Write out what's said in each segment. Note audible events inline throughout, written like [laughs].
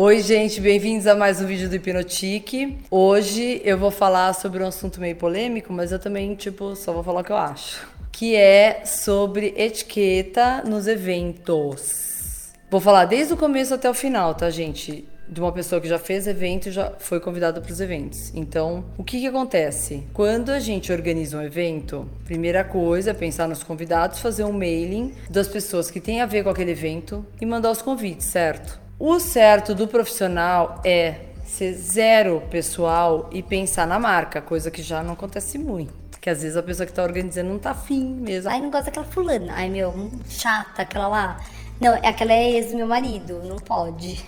Oi, gente, bem-vindos a mais um vídeo do Hipnotique. Hoje eu vou falar sobre um assunto meio polêmico, mas eu também, tipo, só vou falar o que eu acho. Que é sobre etiqueta nos eventos. Vou falar desde o começo até o final, tá, gente? de uma pessoa que já fez evento e já foi convidada para os eventos. Então, o que, que acontece? Quando a gente organiza um evento, primeira coisa é pensar nos convidados, fazer um mailing das pessoas que têm a ver com aquele evento e mandar os convites, certo? O certo do profissional é ser zero pessoal e pensar na marca, coisa que já não acontece muito. Que às vezes a pessoa que tá organizando não tá afim mesmo. Ai, não gosta daquela fulana. Ai, meu, chata, aquela lá. Não, aquela é ex meu marido, não pode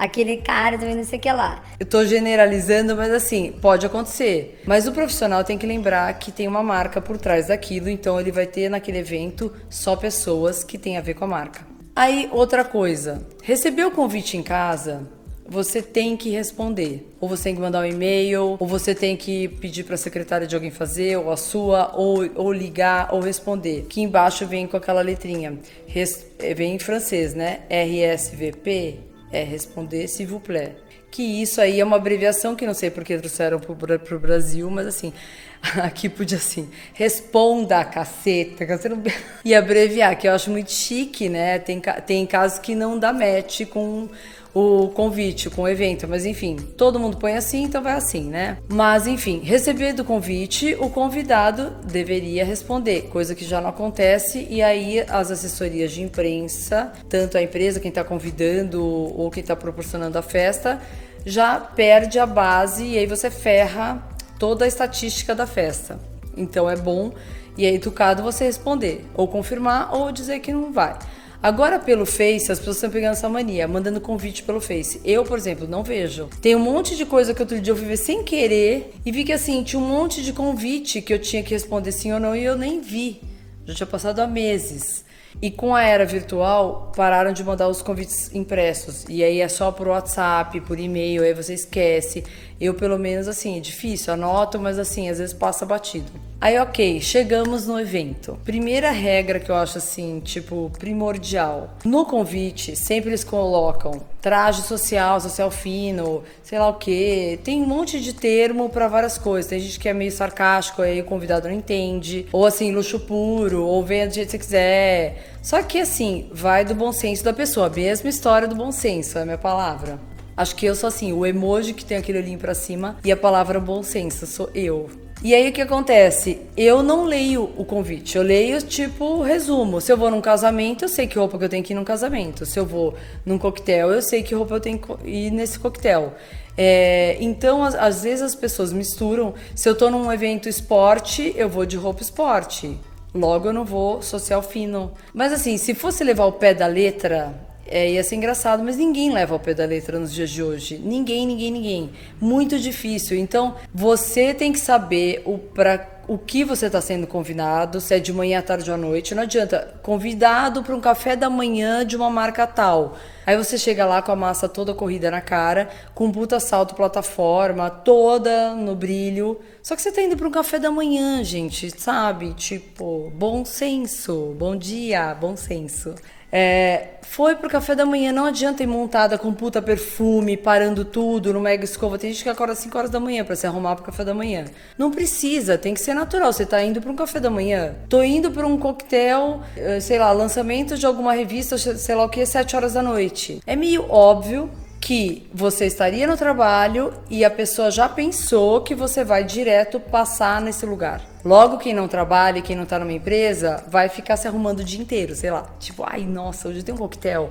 aquele cara também não sei o que lá. Eu tô generalizando, mas assim, pode acontecer. Mas o profissional tem que lembrar que tem uma marca por trás daquilo, então ele vai ter naquele evento só pessoas que têm a ver com a marca. Aí, outra coisa, recebeu o convite em casa, você tem que responder. Ou você tem que mandar um e-mail, ou você tem que pedir para a secretária de alguém fazer, ou a sua, ou, ou ligar, ou responder. Que embaixo vem com aquela letrinha. Res, vem em francês, né? RSVP é responder s'il vous plaît. Que isso aí é uma abreviação que não sei porque trouxeram para o Brasil, mas assim, [laughs] aqui podia assim, responda caceta, [laughs] e abreviar, que eu acho muito chique, né? Tem, tem casos que não dá match com o convite, com o evento, mas enfim, todo mundo põe assim, então vai assim, né? Mas enfim, recebido o convite, o convidado deveria responder, coisa que já não acontece, e aí as assessorias de imprensa, tanto a empresa, quem está convidando ou quem está proporcionando a festa, já perde a base e aí você ferra toda a estatística da festa. Então é bom e é educado você responder, ou confirmar ou dizer que não vai. Agora, pelo Face, as pessoas estão pegando essa mania, mandando convite pelo Face. Eu, por exemplo, não vejo. Tem um monte de coisa que outro dia eu ver sem querer e vi que assim, tinha um monte de convite que eu tinha que responder sim ou não e eu nem vi. Já tinha passado há meses. E com a era virtual, pararam de mandar os convites impressos. E aí é só por WhatsApp, por e-mail, aí você esquece. Eu, pelo menos, assim, é difícil, anoto, mas assim, às vezes passa batido. Aí, ok, chegamos no evento. Primeira regra que eu acho assim, tipo, primordial. No convite, sempre eles colocam traje social, social fino, sei lá o que. Tem um monte de termo para várias coisas. Tem gente que é meio sarcástico, aí o convidado não entende. Ou assim, luxo puro, ou venha do jeito que você quiser. Só que assim, vai do bom senso da pessoa. Mesma história do bom senso, é a minha palavra. Acho que eu sou assim, o emoji que tem aquele olhinho pra cima e a palavra bom senso, sou eu. E aí o que acontece? Eu não leio o convite, eu leio tipo resumo. Se eu vou num casamento, eu sei que roupa que eu tenho que ir num casamento. Se eu vou num coquetel, eu sei que roupa eu tenho que ir nesse coquetel. É, então, às, às, vezes as pessoas misturam. Se eu tô num evento esporte, eu vou de roupa esporte. Logo eu não vou social fino. Mas assim, se fosse levar o pé da letra, é, ia ser engraçado, mas ninguém leva ao pé da letra nos dias de hoje. Ninguém, ninguém, ninguém. Muito difícil. Então, você tem que saber o para o que você está sendo convidado, se é de manhã, à tarde ou à noite. Não adianta. Convidado para um café da manhã de uma marca tal. Aí você chega lá com a massa toda corrida na cara, com um puta salto plataforma, toda no brilho. Só que você tá indo para um café da manhã, gente, sabe? Tipo, bom senso. Bom dia, bom senso. É, foi pro café da manhã, não adianta ir montada com puta perfume, parando tudo no mega escova. Tem gente que acorda às 5 horas da manhã para se arrumar pro café da manhã. Não precisa, tem que ser natural. Você tá indo para um café da manhã. Tô indo para um coquetel, eh, sei lá, lançamento de alguma revista, sei lá o que, 7 horas da noite. É meio óbvio que você estaria no trabalho e a pessoa já pensou que você vai direto passar nesse lugar. Logo, quem não trabalha e quem não tá numa empresa vai ficar se arrumando o dia inteiro, sei lá. Tipo, ai, nossa, hoje tem um coquetel.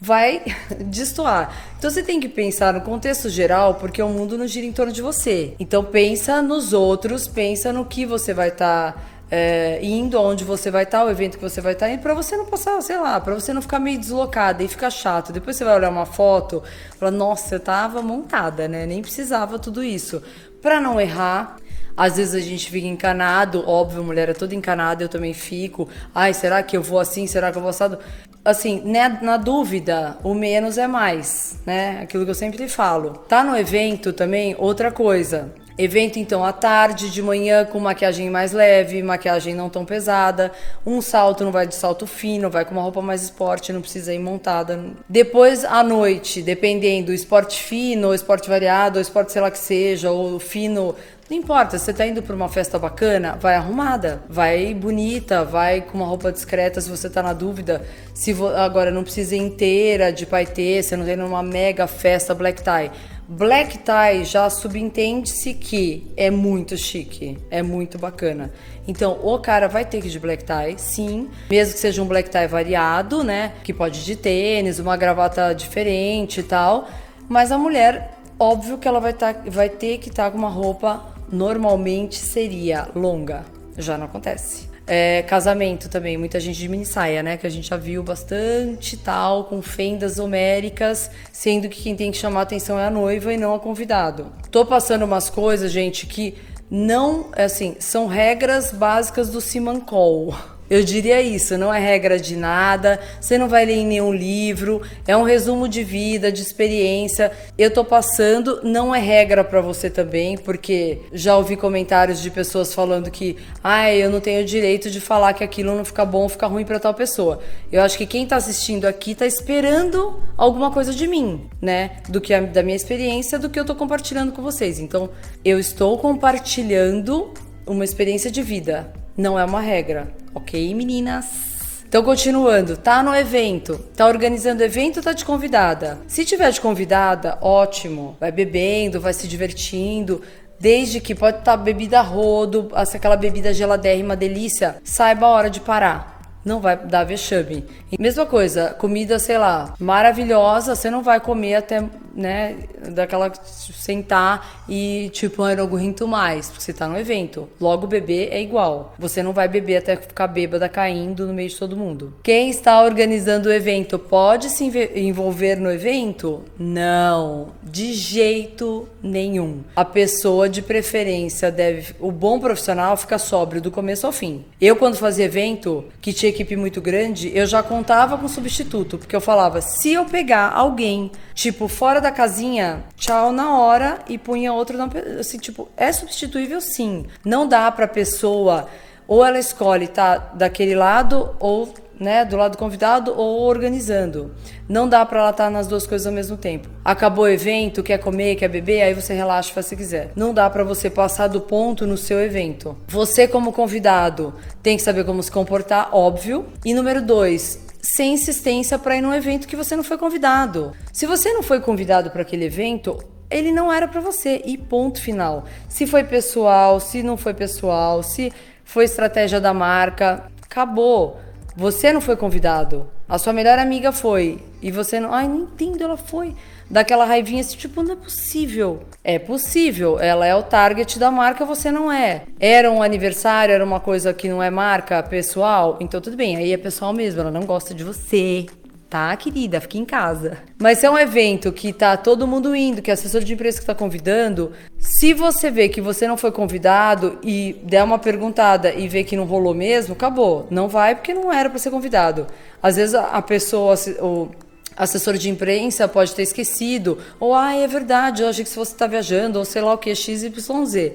Vai [laughs] destoar. Então você tem que pensar no contexto geral, porque o mundo não gira em torno de você. Então pensa nos outros, pensa no que você vai estar. Tá é, indo aonde você vai estar, o evento que você vai estar indo, para você não passar, sei lá, para você não ficar meio deslocada e ficar chato. Depois você vai olhar uma foto, fala, nossa, eu tava montada, né? Nem precisava tudo isso. Para não errar, às vezes a gente fica encanado, óbvio, mulher é toda encanada, eu também fico. Ai, será que eu vou assim? Será que eu vou assado? Assim, né, na dúvida, o menos é mais, né? Aquilo que eu sempre falo. Tá no evento também, outra coisa Evento então à tarde, de manhã com maquiagem mais leve, maquiagem não tão pesada. Um salto não vai de salto fino, vai com uma roupa mais esporte, não precisa ir montada. Depois à noite, dependendo, esporte fino, esporte variado, esporte sei lá que seja, ou fino, não importa, você tá indo para uma festa bacana, vai arrumada, vai bonita, vai com uma roupa discreta se você tá na dúvida. Se agora não precisa ir inteira de paetê, você não tem numa mega festa black tie Black tie já subentende-se que é muito chique, é muito bacana. Então, o cara vai ter que ir de black tie, sim, mesmo que seja um black tie variado, né? Que pode ir de tênis, uma gravata diferente e tal. Mas a mulher, óbvio que ela vai, tá, vai ter que estar tá com uma roupa normalmente seria longa. Já não acontece. É, casamento também, muita gente de mini saia, né? Que a gente já viu bastante tal, com fendas homéricas, sendo que quem tem que chamar atenção é a noiva e não a convidado. Tô passando umas coisas, gente, que não, assim, são regras básicas do Simancol. Eu diria isso, não é regra de nada, você não vai ler em nenhum livro, é um resumo de vida, de experiência. Eu tô passando, não é regra para você também, porque já ouvi comentários de pessoas falando que, ah, eu não tenho direito de falar que aquilo não fica bom fica ruim para tal pessoa. Eu acho que quem tá assistindo aqui tá esperando alguma coisa de mim, né? Do que a, da minha experiência, do que eu tô compartilhando com vocês. Então, eu estou compartilhando uma experiência de vida, não é uma regra. Ok, meninas? Então, continuando, tá no evento, tá organizando evento, tá de convidada. Se tiver de convidada, ótimo, vai bebendo, vai se divertindo, desde que pode estar tá bebida rodo, aquela bebida geladérrima delícia, saiba a hora de parar não vai dar vexame. E mesma coisa, comida, sei lá, maravilhosa, você não vai comer até, né, daquela sentar e tipo, ah, não aguento mais, porque você tá no evento. Logo beber é igual. Você não vai beber até ficar bêbada caindo no meio de todo mundo. Quem está organizando o evento pode se envolver no evento? Não, de jeito nenhum. A pessoa de preferência deve, o bom profissional fica sóbrio do começo ao fim. Eu quando fazia evento que tinha equipe muito grande, eu já contava com substituto, porque eu falava, se eu pegar alguém, tipo, fora da casinha, tchau na hora e punha outro na, assim, tipo, é substituível sim. Não dá pra pessoa ou ela escolhe estar tá daquele lado ou né, do lado do convidado ou organizando. Não dá para ela estar tá nas duas coisas ao mesmo tempo. Acabou o evento, quer comer, quer beber, aí você relaxa, faz se quiser. Não dá para você passar do ponto no seu evento. Você como convidado tem que saber como se comportar, óbvio. E número dois, sem insistência para ir num evento que você não foi convidado. Se você não foi convidado para aquele evento, ele não era para você e ponto final. Se foi pessoal, se não foi pessoal, se foi estratégia da marca, acabou. Você não foi convidado. A sua melhor amiga foi. E você não. Ai, não entendo, ela foi. Daquela raivinha assim, tipo, não é possível. É possível. Ela é o target da marca, você não é. Era um aniversário, era uma coisa que não é marca pessoal. Então tudo bem, aí é pessoal mesmo, ela não gosta de você tá, querida, fique em casa. Mas se é um evento que tá todo mundo indo, que é assessor de imprensa que tá convidando, se você vê que você não foi convidado e der uma perguntada e vê que não rolou mesmo, acabou. Não vai porque não era para ser convidado. Às vezes a pessoa, o assessor de imprensa pode ter esquecido, ou ah, é verdade, eu achei que você tá viajando, ou sei lá o que, XYZ.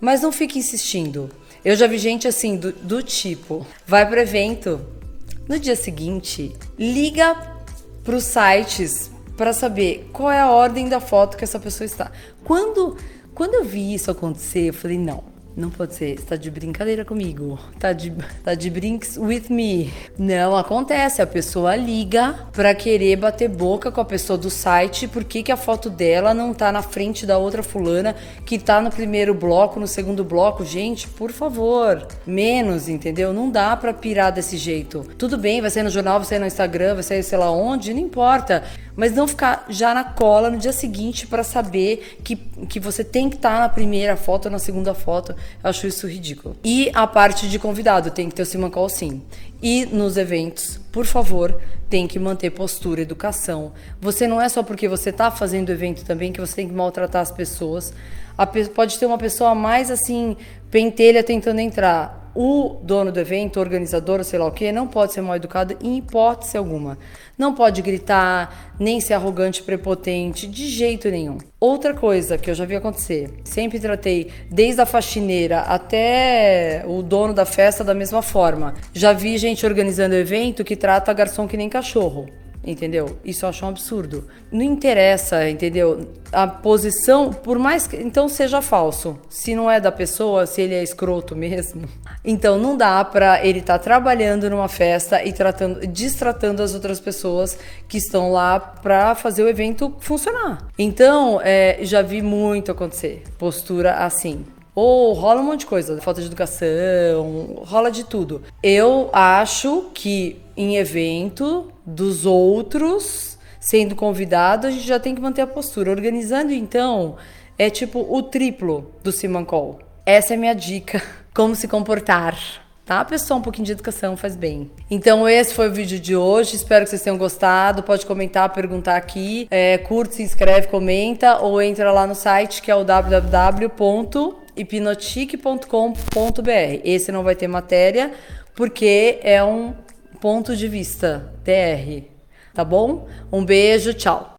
Mas não fique insistindo. Eu já vi gente assim, do, do tipo, vai pro evento, no dia seguinte, liga para os sites para saber qual é a ordem da foto que essa pessoa está. Quando, quando eu vi isso acontecer, eu falei: não, não pode ser, está de brincadeira comigo. Tá de, tá de brinks with me. Não acontece, a pessoa liga para querer bater boca com a pessoa do site, por que, a foto dela não tá na frente da outra fulana que tá no primeiro bloco, no segundo bloco. Gente, por favor, menos, entendeu? Não dá para pirar desse jeito. Tudo bem, vai ser no jornal, vai ser no Instagram, vai ser sei lá onde, não importa mas não ficar já na cola no dia seguinte para saber que, que você tem que estar tá na primeira foto ou na segunda foto. Eu acho isso ridículo. E a parte de convidado, tem que ter o Simon Call sim. E nos eventos, por favor, tem que manter postura, educação. Você não é só porque você está fazendo evento também que você tem que maltratar as pessoas. A, pode ter uma pessoa mais assim, pentelha tentando entrar O dono do evento, organizador, sei lá o que, não pode ser mal educado em hipótese alguma. Não pode gritar, nem ser arrogante, prepotente, de jeito nenhum. Outra coisa que eu já vi acontecer, sempre tratei desde a faxineira até o dono da festa da mesma forma. Já vi gente organizando evento que trata garçom que nem cachorro entendeu? Isso eu acho um absurdo. Não interessa, entendeu? A posição, por mais que então seja falso. Se não é da pessoa, se ele é escroto mesmo, [laughs] então não dá para ele estar tá trabalhando numa festa e tratando, distratando as outras pessoas que estão lá para fazer o evento funcionar. Então, é, já vi muito acontecer postura assim. Ou rola um monte de coisa, falta de educação, rola de tudo. Eu acho que em evento dos outros, sendo convidado, a gente já tem que manter a postura. Organizando, então, é tipo o triplo do Simancol. Essa é a minha dica. [laughs] Como se comportar. Tá, pessoal? Um pouquinho de educação faz bem. Então, esse foi o vídeo de hoje. Espero que vocês tenham gostado. Pode comentar, perguntar aqui. É, curte, se inscreve, comenta ou entra lá no site que é o www.hipnotique.com.br. Esse não vai ter matéria porque é um ponto de vista TR. Tá bom? Um beijo, tchau.